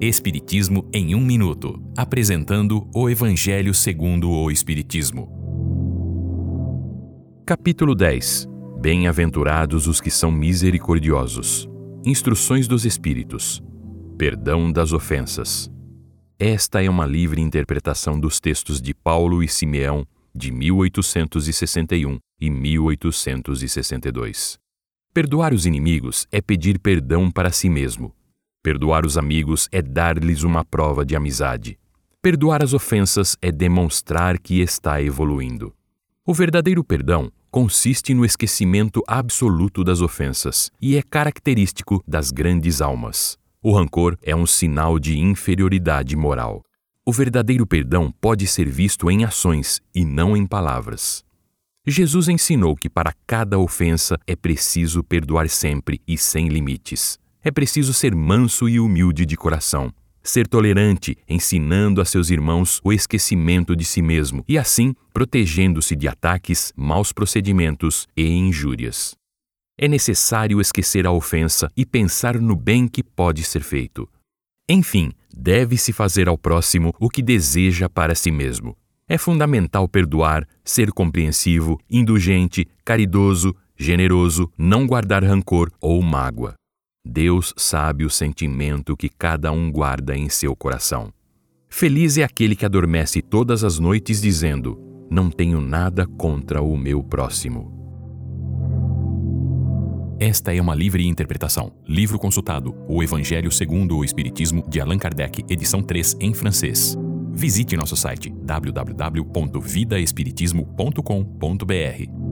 Espiritismo em um minuto, apresentando o Evangelho segundo o Espiritismo. Capítulo 10. Bem-aventurados os que são misericordiosos. Instruções dos Espíritos. Perdão das ofensas. Esta é uma livre interpretação dos textos de Paulo e Simeão de 1861 e 1862. Perdoar os inimigos é pedir perdão para si mesmo. Perdoar os amigos é dar-lhes uma prova de amizade. Perdoar as ofensas é demonstrar que está evoluindo. O verdadeiro perdão consiste no esquecimento absoluto das ofensas e é característico das grandes almas. O rancor é um sinal de inferioridade moral. O verdadeiro perdão pode ser visto em ações e não em palavras. Jesus ensinou que para cada ofensa é preciso perdoar sempre e sem limites. É preciso ser manso e humilde de coração, ser tolerante, ensinando a seus irmãos o esquecimento de si mesmo e assim protegendo-se de ataques, maus procedimentos e injúrias. É necessário esquecer a ofensa e pensar no bem que pode ser feito. Enfim, deve-se fazer ao próximo o que deseja para si mesmo. É fundamental perdoar, ser compreensivo, indulgente, caridoso, generoso, não guardar rancor ou mágoa. Deus sabe o sentimento que cada um guarda em seu coração. Feliz é aquele que adormece todas as noites dizendo: Não tenho nada contra o meu próximo. Esta é uma livre interpretação. Livro consultado: O Evangelho segundo o Espiritismo, de Allan Kardec, edição 3, em francês. Visite nosso site www.vidaespiritismo.com.br.